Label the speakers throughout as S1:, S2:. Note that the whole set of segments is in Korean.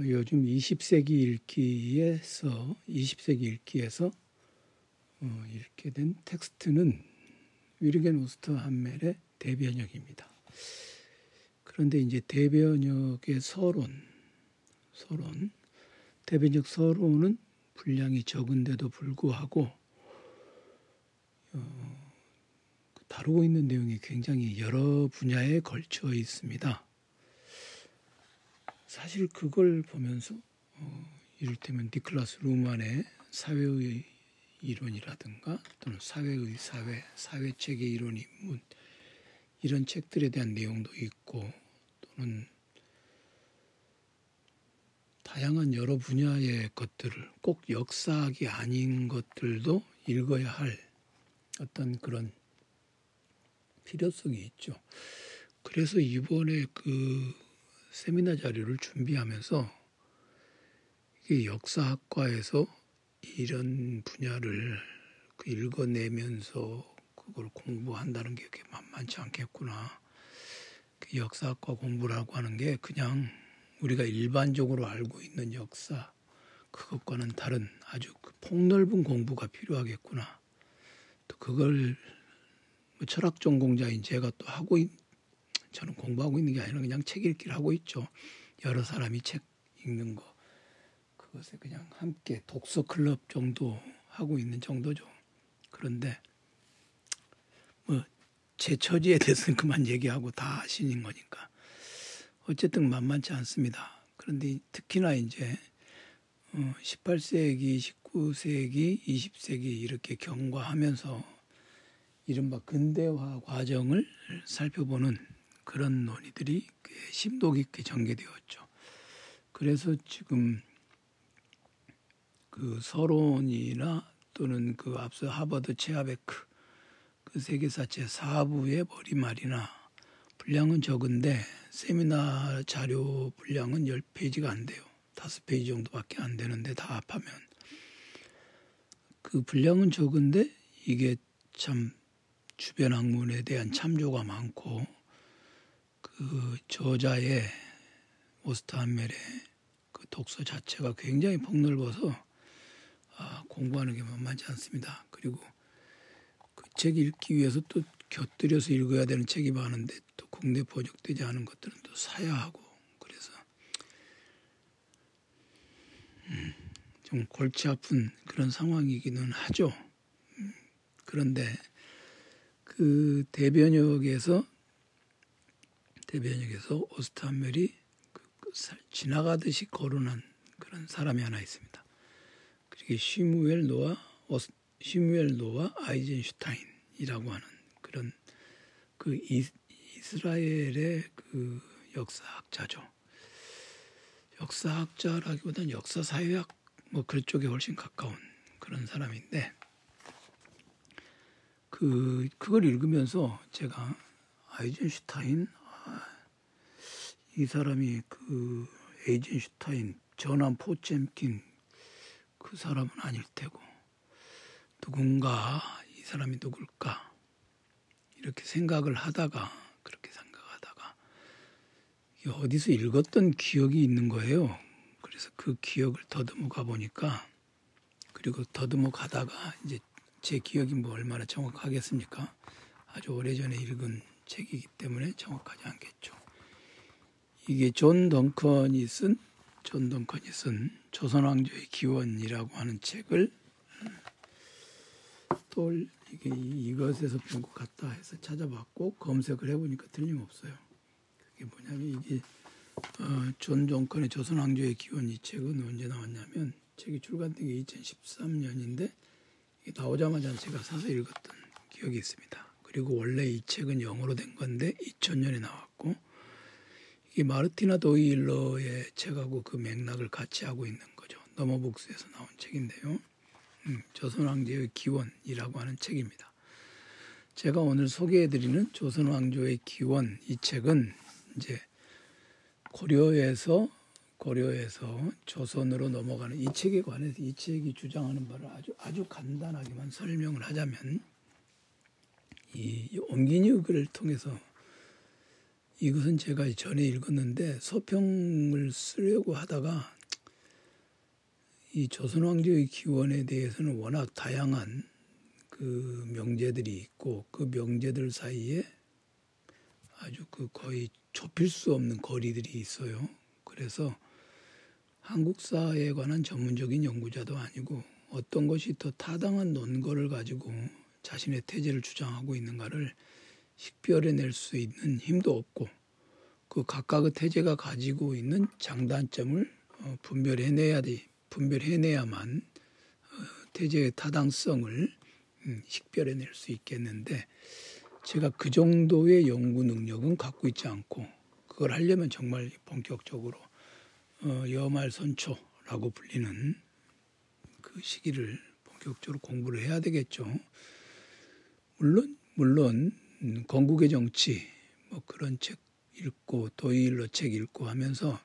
S1: 요즘 20세기 읽기에서 20세기 읽기에서 어, 읽게 된 텍스트는 위르겐 우스터 한멜의 대변역입니다. 그런데 이제 대변역의 서론, 서론, 대변역 서론은 분량이 적은데도 불구하고 어, 다루고 있는 내용이 굉장히 여러 분야에 걸쳐 있습니다. 사실 그걸 보면서 어, 이를테면 니클라스 루만의 사회의 이론이라든가 또는 사회의 사회, 사회체계 이론 입문 이런 책들에 대한 내용도 있고 또는 다양한 여러 분야의 것들을 꼭 역사학이 아닌 것들도 읽어야 할 어떤 그런 필요성이 있죠. 그래서 이번에 그 세미나 자료를 준비하면서 이게 역사학과에서 이런 분야를 그 읽어내면서 그걸 공부한다는 게 그렇게 만만치 않겠구나. 그 역사학과 공부라고 하는 게 그냥 우리가 일반적으로 알고 있는 역사 그것과는 다른 아주 그 폭넓은 공부가 필요하겠구나. 또 그걸 뭐 철학 전공자인 제가 또 하고 있, 저는 공부하고 있는 게 아니라 그냥 책 읽기를 하고 있죠. 여러 사람이 책 읽는 거 그것에 그냥 함께 독서 클럽 정도 하고 있는 정도죠. 그런데 뭐 제 처지에 대해서는 그만 얘기하고 다 아시는 거니까 어쨌든 만만치 않습니다. 그런데 특히나 이제 18세기, 19세기, 20세기 이렇게 경과하면서 이른바 근대화 과정을 살펴보는 그런 논의들이 심도 깊게 전개되었죠. 그래서 지금 그 서론이나 또는 그 앞서 하버드 체아베크 그 세계사 제4부의 머리말이나 분량은 적은데 세미나 자료 분량은 10페이지가 안 돼요. 5페이지 정도밖에 안 되는데 다 합하면 그 분량은 적은데 이게 참 주변 학문에 대한 참조가 많고 그 저자의 오스타한멜의 그 독서 자체가 굉장히 폭넓어서 아, 공부하는 게 만만치 않습니다. 그리고 그 책 읽기 위해서 또 곁들여서 읽어야 되는 책이 많은데 또 국내 번역되지 않은 것들은 또 사야 하고 그래서 음, 좀 골치 아픈 그런 상황이기는 하죠. 음, 그런데 그 대변역에서 대변역에서 오스탄멜이 그, 그 지나가듯이 거론한 그런 사람이 하나 있습니다. 그게 시무엘 노아 시무엘 노아 아이젠슈타인이라고 하는 그런 그 이, 이스라엘의 그 역사학자죠. 역사학자라기보다는 역사사회학 뭐 그쪽에 훨씬 가까운 그런 사람인데 그 그걸 읽으면서 제가 아이젠슈타인 아, 이 사람이 그 에이젠슈타인 전함 포젬킨 그 사람은 아닐 테고 누군가 이 사람이 누굴까 이렇게 생각을 하다가 그렇게 생각하다가 어디서 읽었던 기억이 있는 거예요. 그래서 그 기억을 더듬어 가 보니까 그리고 더듬어 가다가 이제 제 기억이 뭐 얼마나 정확하겠습니까? 아주 오래전에 읽은 책이기 때문에 정확하지 않겠죠. 이게 존 덩컨이 쓴, 존 덩컨이 쓴 조선왕조의 기원이라고 하는 책을 또 이게 이것에서 본 것 같다 해서 찾아봤고 검색을 해보니까 틀림없어요. 그게 뭐냐면 이게 어, 존 덩컨의 조선왕조의 기원 이 책은 언제 나왔냐면 책이 출간된 게 2013년인데 나오자마자 제가 사서 읽었던 기억이 있습니다. 그리고 원래 이 책은 영어로 된 건데 2000년에 나왔고 이게 마르티나 도일러의 책하고 그 맥락을 같이 하고 있는 거죠. 너머북스에서 나온 책인데요. 음, 조선왕조의 기원이라고 하는 책입니다. 제가 오늘 소개해드리는 조선왕조의 기원 이 책은 이제 고려에서 고려에서 조선으로 넘어가는 이 책에 관해서 이 책이 주장하는 바를 아주 아주 간단하게만 설명을 하자면 이 옴기니우그를 통해서 이것은 제가 전에 읽었는데 서평을 쓰려고 하다가 이 조선 왕조의 기원에 대해서는 워낙 다양한 그 명제들이 있고 그 명제들 사이에 아주 그 거의 좁힐 수 없는 거리들이 있어요. 그래서 한국사에 관한 전문적인 연구자도 아니고 어떤 것이 더 타당한 논거를 가지고 자신의 태제를 주장하고 있는가를 식별해낼 수 있는 힘도 없고 그 각각의 태제가 가지고 있는 장단점을 어, 분별해내야 돼 분별해내야만 어, 태제의 타당성을 음, 식별해낼 수 있겠는데 제가 그 정도의 연구 능력은 갖고 있지 않고 그걸 하려면 정말 본격적으로 어, 여말선초라고 불리는 그 시기를 본격적으로 공부를 해야 되겠죠. 물론 물론 음, 건국의 정치 뭐 그런 책 읽고 도일러 책 읽고 하면서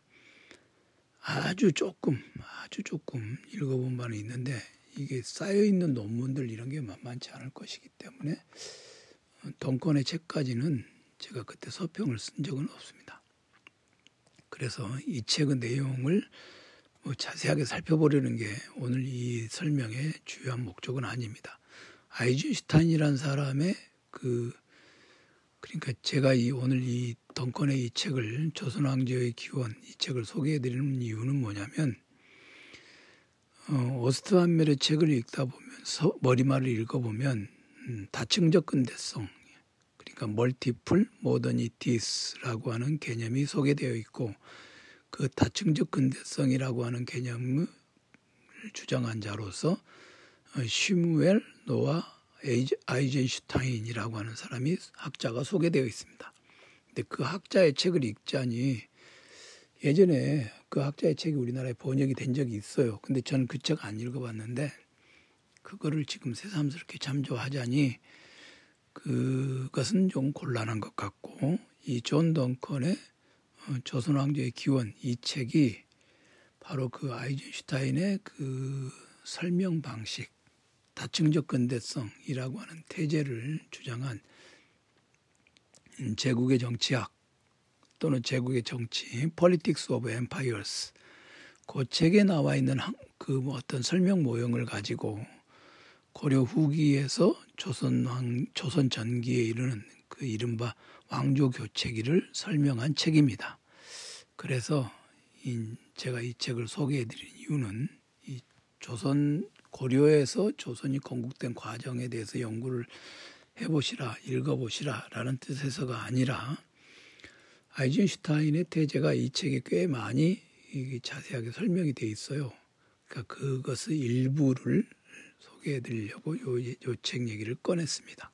S1: 아주 조금 아주 조금 읽어본 바는 있는데 이게 쌓여 있는 논문들 이런 게 만만치 않을 것이기 때문에 어, 덩컨의 책까지는 제가 그때 서평을 쓴 적은 없습니다. 그래서 이 책의 내용을 뭐 자세하게 살펴보려는 게 오늘 이 설명의 주요한 목적은 아닙니다. 아이젠슈타인이라는 사람의 그 그러니까 제가 이 오늘 이 덩컨의 이 책을 조선 왕조의 기원 이 책을 소개해 드리는 이유는 뭐냐면 어, 오스트 한멜의 책을 읽다 보면 서 머리말을 읽어보면 음, 다층적 근대성 그러니까 멀티플 모더니티스라고 하는 개념이 소개되어 있고 그 다층적 근대성이라고 하는 개념을 주장한 자로서 어, 슈무엘 노아 아이젠슈타인이라고 하는 사람이 학자가 소개되어 있습니다. 근데 그 학자의 책을 읽자니 예전에 그 학자의 책이 우리나라에 번역이 된 적이 있어요. 근데 저는 그 책 안 읽어봤는데 그거를 지금 새삼스럽게 참조하자니 그것은 좀 곤란한 것 같고 이 존 덩컨의 어, 조선 왕조의 기원 이 책이 바로 그 아이젠슈타트의 그 설명 방식 다층적 근대성이라고 하는 테제를 주장한 제국의 정치학 또는 제국의 정치 (Politics of Empires) 그 책에 나와 있는 그뭐 어떤 설명 모형을 가지고 고려 후기에서 조선 왕 조선 전기에 이르는 그 이른바 왕조 교체기를 설명한 책입니다. 그래서 이 제가 이 책을 소개해 드린 이유는 이 조선 고려에서 조선이 건국된 과정에 대해서 연구를 해보시라, 읽어보시라 라는 뜻에서가 아니라 아이젠슈타인의 태제가 이 책에 꽤 많이 자세하게 설명이 돼 있어요. 그러니까 그것의 일부를 소개해 드리려고 요책 얘기를 꺼냈습니다.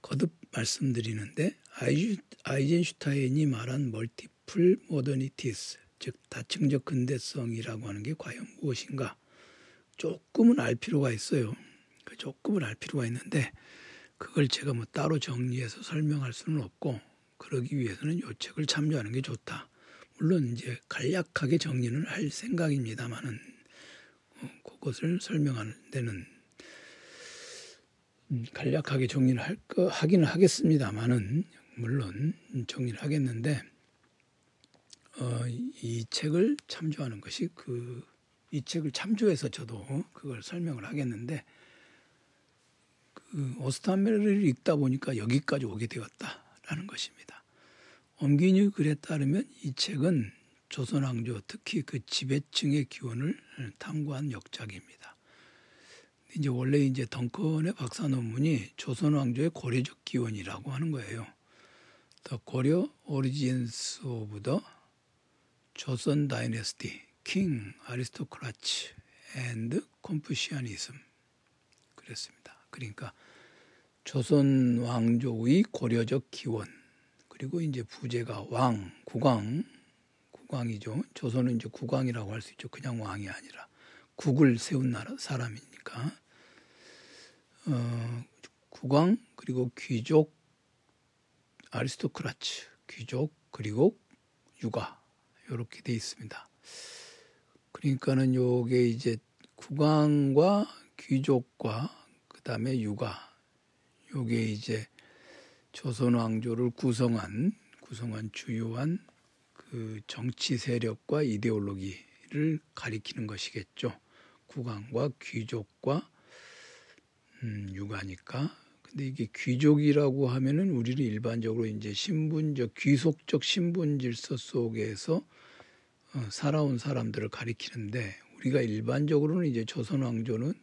S1: 거듭 말씀드리는데 아이젠슈타인이 말한 멀티플 모더니티스 즉 다층적 근대성이라고 하는 게 과연 무엇인가 조금은 알 필요가 있어요. 그 조금은 알 필요가 있는데 그걸 제가 뭐 따로 정리해서 설명할 수는 없고 그러기 위해서는 요 책을 참조하는 게 좋다. 물론 이제 간략하게 정리는 할 생각입니다만은 어, 그것을 설명하는 데는 음, 간략하게 정리를 할 거 하기는 하겠습니다만은 물론 정리를 하겠는데 어, 이 책을 참조하는 것이 그 이 책을 참조해서 저도 그걸 설명을 하겠는데 그 오스탄메를 읽다 보니까 여기까지 오게 되었다라는 것입니다. 엄기뉴 글에 따르면 이 책은 조선왕조 특히 그 지배층의 기원을 탐구한 역작입니다. 이제 원래 이제 덩컨의 박사 논문이 조선왕조의 고려적 기원이라고 하는 거예요. The 고려 Origins of the 조선 킹 아리스토크라치 and Confucianism 그랬습니다. 그러니까 조선 왕조의 고려적 기원 그리고 이제 부제가 왕, 국왕, 국왕이죠. 조선은 이제 국왕이라고 할 수 있죠. 그냥 왕이 아니라 국을 세운 나라 사람이니까 어, 국왕 그리고 귀족 aristocrats 귀족 그리고 육아 이렇게 돼 있습니다. 그러니까는 요게 이제 국왕과 귀족과 그다음에 육아 요게 이제 조선 왕조를 구성한 구성한 주요한 그 정치 세력과 이데올로기를 가리키는 것이겠죠. 국왕과 귀족과 음, 육아니까. 근데 이게 귀족이라고 하면은 우리는 일반적으로 이제 신분적 귀속적 신분 질서 속에서 어, 살아온 사람들을 가리키는데 우리가 일반적으로는 이제 조선 왕조는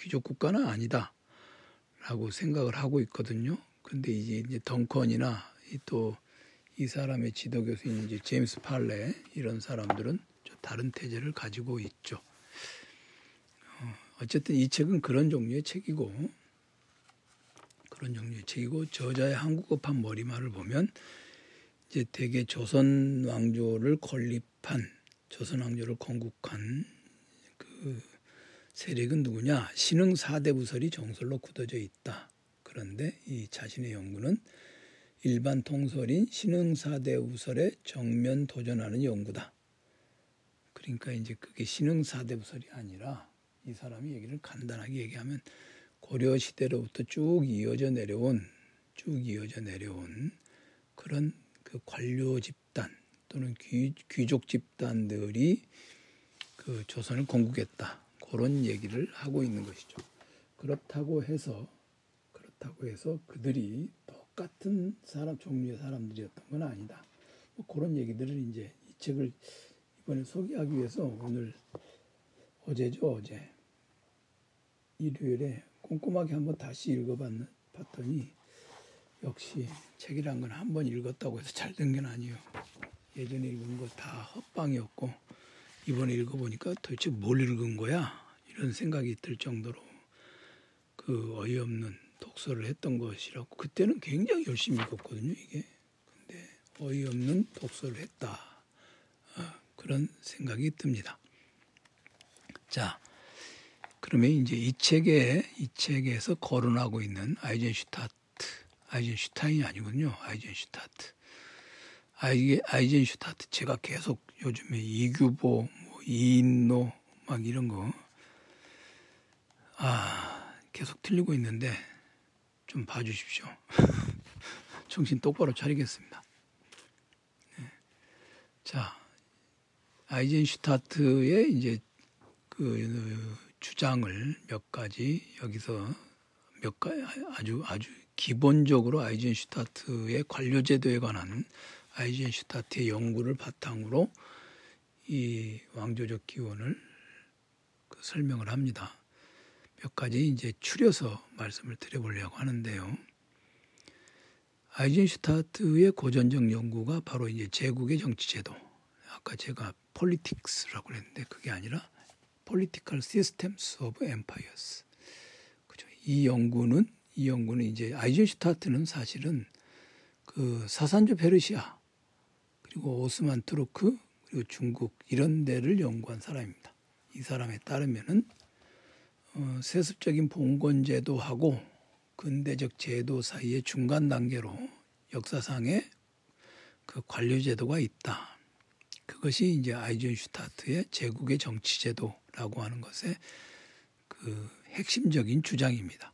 S1: 귀족 국가는 아니다라고 생각을 하고 있거든요. 근데 이제 이제 덩컨이나 또 이 사람의 지도 교수인 이제 제임스 팔레 이런 사람들은 좀 다른 태제를 가지고 있죠. 어, 어쨌든 이 책은 그런 종류의 책이고 그런 종류의 책이고 저자의 한국어판 머리말을 보면 이제 대개 조선 왕조를 건립한 조선 왕조를 건국한 그 세력은 누구냐? 신흥 사대 부설이 정설로 굳어져 있다. 그런데 이 자신의 연구는 일반 통설인 신흥 사대 우설에 정면 도전하는 연구다. 그러니까 이제 그게 신흥 사대 부설이 아니라 이 사람이 얘기를 간단하게 얘기하면 고려 시대로부터 쭉 이어져 내려온 쭉 이어져 내려온 그런 그 관료 집단 또는 귀, 귀족 집단들이 그 조선을 건국했다. 그런 얘기를 하고 있는 것이죠. 그렇다고 해서 그렇다고 해서 그들이 똑같은 사람 종류의 사람들이었던 건 아니다. 뭐 그런 얘기들을 이제 이 책을 이번에 소개하기 위해서 오늘 어제죠 어제 일요일에 꼼꼼하게 한번 다시 읽어봤더니 역시 책이란 건 한 번 읽었다고 해서 잘 된 건 아니에요. 예전에 읽은 거 다 헛방이었고 이번에 읽어보니까 도대체 뭘 읽은 거야? 이런 생각이 들 정도로 그 어이없는 독서를 했던 것이라고 그때는 굉장히 열심히 읽었거든요 이게 근데 어이없는 독서를 했다 어, 그런 생각이 듭니다 자 그러면 이제 이 책에 이 책에서 거론하고 있는 아이젠슈타트 아이젠슈타인이 아니군요 아이젠슈타트 아이, 아이젠슈타트 제가 계속 요즘에 이규보 뭐 이인노 막 이런 거 아, 계속 틀리고 있는데 좀 봐주십시오. 정신 똑바로 차리겠습니다. 네. 자, 아이젠슈타트의 이제 그 주장을 몇 가지 여기서 몇 가지 아주 아주 기본적으로 아이젠슈타트의 관료제도에 관한 아이젠슈타트의 연구를 바탕으로 이 왕조적 기원을 그 설명을 합니다. 몇 가지 이제 추려서 말씀을 드려보려고 하는데요. 아이젠슈타트의 고전적 연구가 바로 이제 제국의 정치제도. 아까 제가 politics라고 그랬는데 그게 아니라 Political Systems of Empires. 이 연구는 이 연구는 이제 아이젠슈타트는 사실은 그 사산조 페르시아 그리고 오스만 투르크 그리고 중국 이런 데를 연구한 사람입니다. 이 사람에 따르면은 어, 세습적인 봉건 제도하고 근대적 제도 사이의 중간 단계로 역사상의 그 관료 제도가 있다. 그것이 이제 아이젠슈타트의 제국의 정치 제도라고 하는 것의 그 핵심적인 주장입니다.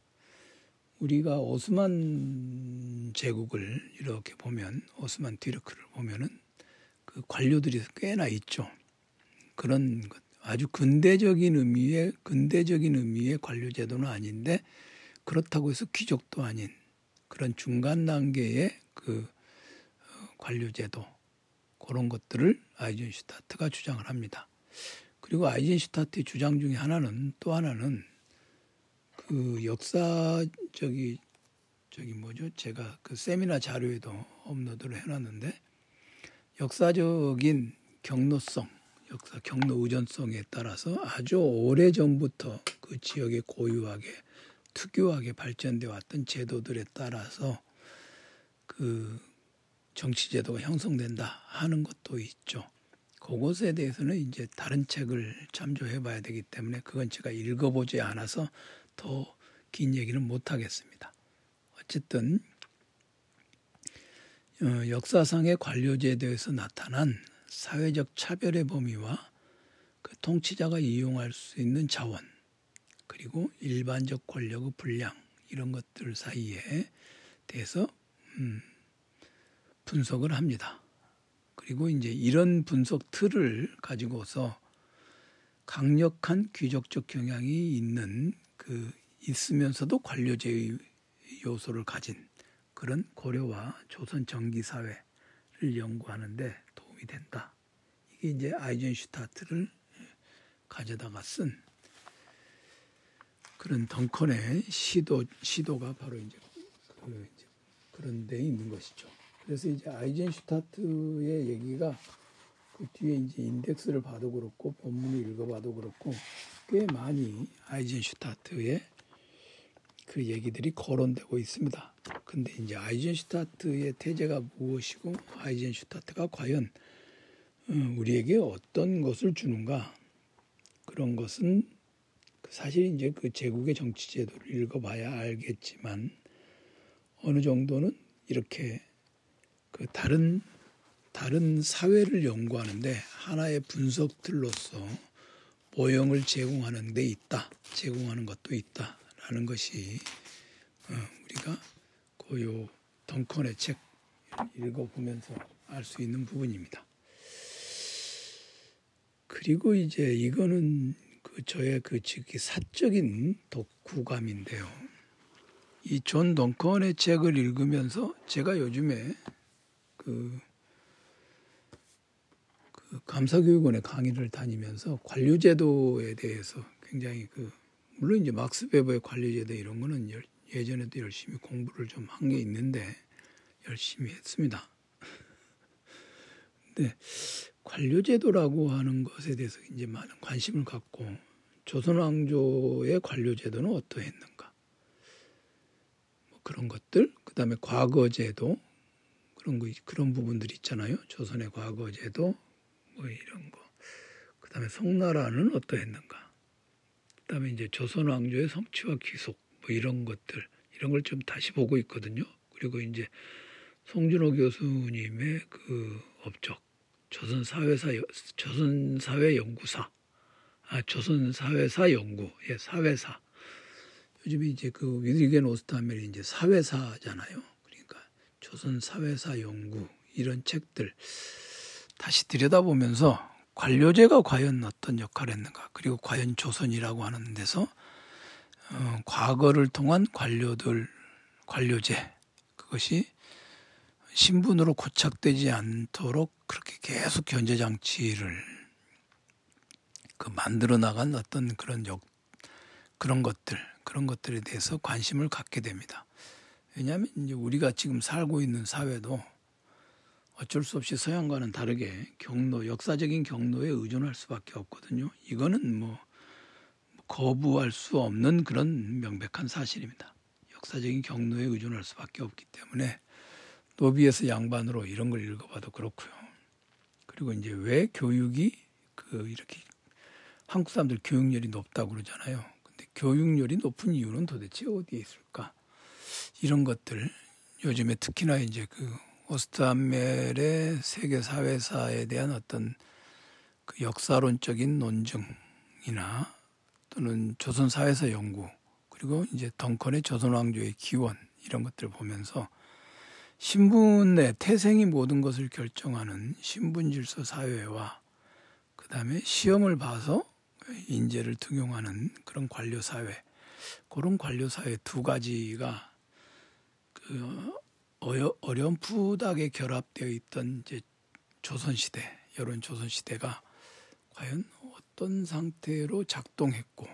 S1: 우리가 오스만 제국을 이렇게 보면 오스만 뒤르크를 보면은 그 관료들이 꽤나 있죠. 그런 것 아주 근대적인 의미의 근대적인 의미의 관료 제도는 아닌데 그렇다고 해서 귀족도 아닌 그런 중간 단계의 그 어, 관료 제도 그런 것들을 아이젠슈타트가 주장을 합니다. 그리고 아이젠슈타트의 주장 중에 하나는 또 하나는 그 역사적이 저기 뭐죠? 제가 그 세미나 자료에도 업로드를 해놨는데 역사적인 경로성 역사 경로 의존성에 따라서 아주 오래 전부터 그 지역에 고유하게 특유하게 발전돼 왔던 제도들에 따라서 그 정치 제도가 형성된다 하는 것도 있죠. 그것에 대해서는 이제 다른 책을 참조해 봐야 되기 때문에 그건 제가 읽어보지 않아서 더 긴 얘기는 못 하겠습니다. 어쨌든 어, 역사상의 관료제도에서 나타난 사회적 차별의 범위와 그 통치자가 이용할 수 있는 자원 그리고 일반적 권력의 분량 이런 것들 사이에 대해서 음, 분석을 합니다. 그리고 이제 이런 분석 틀을 가지고서 강력한 귀족적 경향이 있는 그 있으면서도 관료제의 요소를 가진 그런 고려와 조선 정기 사회를 연구하는데 도움이 된다. 이게 이제 아이젠슈타트를 가져다가 쓴 그런 덩컨의 시도 시도가 바로 이제, 그 이제 그런 데 있는 것이죠. 그래서 이제 아이젠슈타트의 얘기가 그 뒤에 이제 인덱스를 봐도 그렇고 본문을 읽어봐도 그렇고 꽤 많이 아이젠슈타트의 그 얘기들이 거론되고 있습니다. 근데 이제 아이젠슈타트의 태제가 무엇이고 아이젠슈타트가 과연 어, 우리에게 어떤 것을 주는가 그런 것은 사실 이제 그 제국의 정치 제도를 읽어봐야 알겠지만 어느 정도는 이렇게 그 다른 다른 사회를 연구하는데 하나의 분석틀로서 모형을 제공하는 데 있다, 제공하는 것도 있다라는 것이 어, 우리가 고요 덩컨의 책 읽어보면서 알 수 있는 부분입니다. 그리고 이제 이거는 그 저의 그 사적인 독후감인데요. 이 존 덩컨의 책을 읽으면서 제가 요즘에 그, 그 감사교육원의 강의를 다니면서 관료제도에 대해서 굉장히 그 물론 이제 막스 베버의 관료제도 이런 거는 예전에도 열심히 공부를 좀 한 게 있는데 열심히 했습니다. 근데 관료제도라고 하는 것에 대해서 이제 많은 관심을 갖고 조선 왕조의 관료제도는 어떠했는가 뭐 그런 것들 그다음에 과거제도 그런 거 그런 부분들 있잖아요 조선의 과거제도 뭐 이런 거. 그 다음에 송나라는 어떠했는가? 그 다음에 이제 조선 왕조의 성취와 귀속 뭐 이런 것들 이런 걸 좀 다시 보고 있거든요. 그리고 이제 송준호 교수님의 그 업적 조선 사회사 조선 사회 연구사. 아 조선 사회사 연구. 예 사회사. 요즘에 이제 그 위드리겐 오스타멜이 이제 사회사잖아요. 그러니까 조선 사회사 연구 이런 책들 다시 들여다보면서 관료제가 과연 어떤 역할을 했는가 그리고 과연 조선이라고 하는 데서 어, 과거를 통한 관료들 관료제 그것이 신분으로 고착되지 않도록 그렇게 계속 견제 장치를 그 만들어 나간 어떤 그런 역 그런 것들 그런 것들에 대해서 관심을 갖게 됩니다. 왜냐하면 이제 우리가 지금 살고 있는 사회도 어쩔 수 없이 서양과는 다르게 경로 역사적인 경로에 의존할 수밖에 없거든요. 이거는 뭐 거부할 수 없는 그런 명백한 사실입니다. 역사적인 경로에 의존할 수밖에 없기 때문에 노비에서 양반으로 이런 걸 읽어봐도 그렇고요. 그리고 이제 왜 교육이 그 이렇게 한국 사람들 교육열이 높다고 그러잖아요. 근데 교육열이 높은 이유는 도대체 어디에 있을까? 이런 것들 요즘에 특히나 이제 그 오스트함멜의 세계 사회사에 대한 어떤 그 역사론적인 논증이나 또는 조선 사회사 연구 그리고 이제 덩컨의 조선 왕조의 기원 이런 것들을 보면서 신분의 태생이 모든 것을 결정하는 신분 질서 사회와 그다음에 시험을 봐서 인재를 등용하는 그런 관료 사회 그런 관료 사회 두 가지가 그 어여, 어렴풋하게 결합되어 있던 이제 조선 시대 여론 조선 시대가 과연 어떤 상태로 작동했고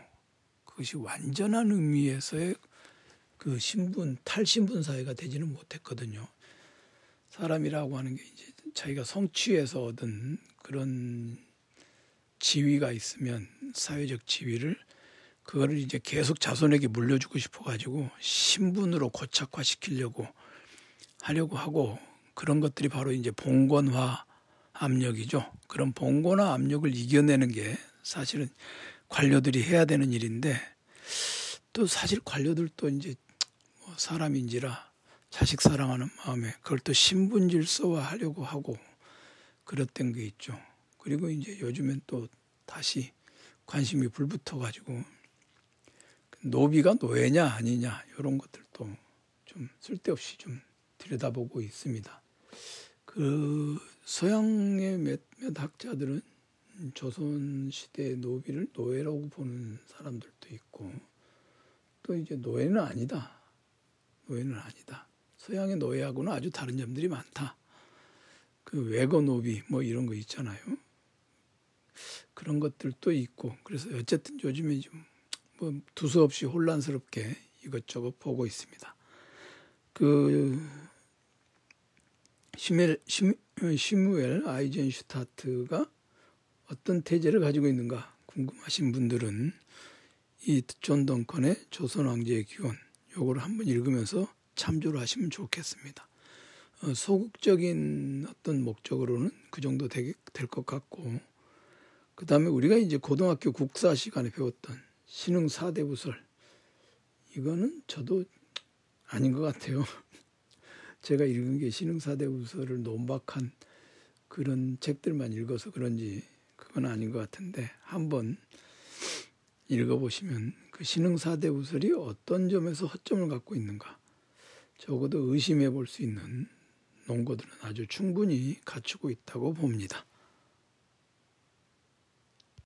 S1: 그것이 완전한 의미에서의 그 신분 탈신분 사회가 되지는 못했거든요. 사람이라고 하는 게 이제 자기가 성취해서 얻은 그런 지위가 있으면 사회적 지위를 그거를 이제 계속 자손에게 물려주고 싶어 가지고 신분으로 고착화시키려고 하려고 하고 그런 것들이 바로 이제 봉건화 압력이죠. 그런 봉건화 압력을 이겨내는 게 사실은 관료들이 해야 되는 일인데 또 사실 관료들도 이제 뭐 사람인지라 자식 사랑하는 마음에 그걸 또 신분 질서화 하려고 하고 그랬던 게 있죠. 그리고 이제 요즘엔 또 다시 관심이 불붙어 가지고 노비가 노예냐 아니냐 이런 것들도 좀 쓸데없이 좀 들여다보고 있습니다. 그 서양의 몇 몇 학자들은 조선 시대 노비를 노예라고 보는 사람들도 있고 또 이제 노예는 아니다. 노예는 아니다. 서양의 노예하고는 아주 다른 점들이 많다. 그 외거 노비 뭐 이런 거 있잖아요. 그런 것들도 있고 그래서 어쨌든 요즘에 좀 뭐 두서없이 혼란스럽게 이것저것 보고 있습니다. 그 시멜, 시무엘 아이젠슈타트가 어떤 태제를 가지고 있는가 궁금하신 분들은 이 존 덩컨의 조선 왕조의 기원 요거를 한번 읽으면서 참조를 하시면 좋겠습니다. 어, 소극적인 어떤 목적으로는 그 정도 될 것 같고 그 다음에 우리가 이제 고등학교 국사 시간에 배웠던 신흥 사대부설 이거는 저도 아닌 것 같아요. 제가 읽은 게 신흥 사대부설을 논박한 그런 책들만 읽어서 그런지 그건 아닌 것 같은데 한번 읽어보시면 그 신흥사대 우설이 어떤 점에서 허점을 갖고 있는가 적어도 의심해 볼 수 있는 논거들은 아주 충분히 갖추고 있다고 봅니다.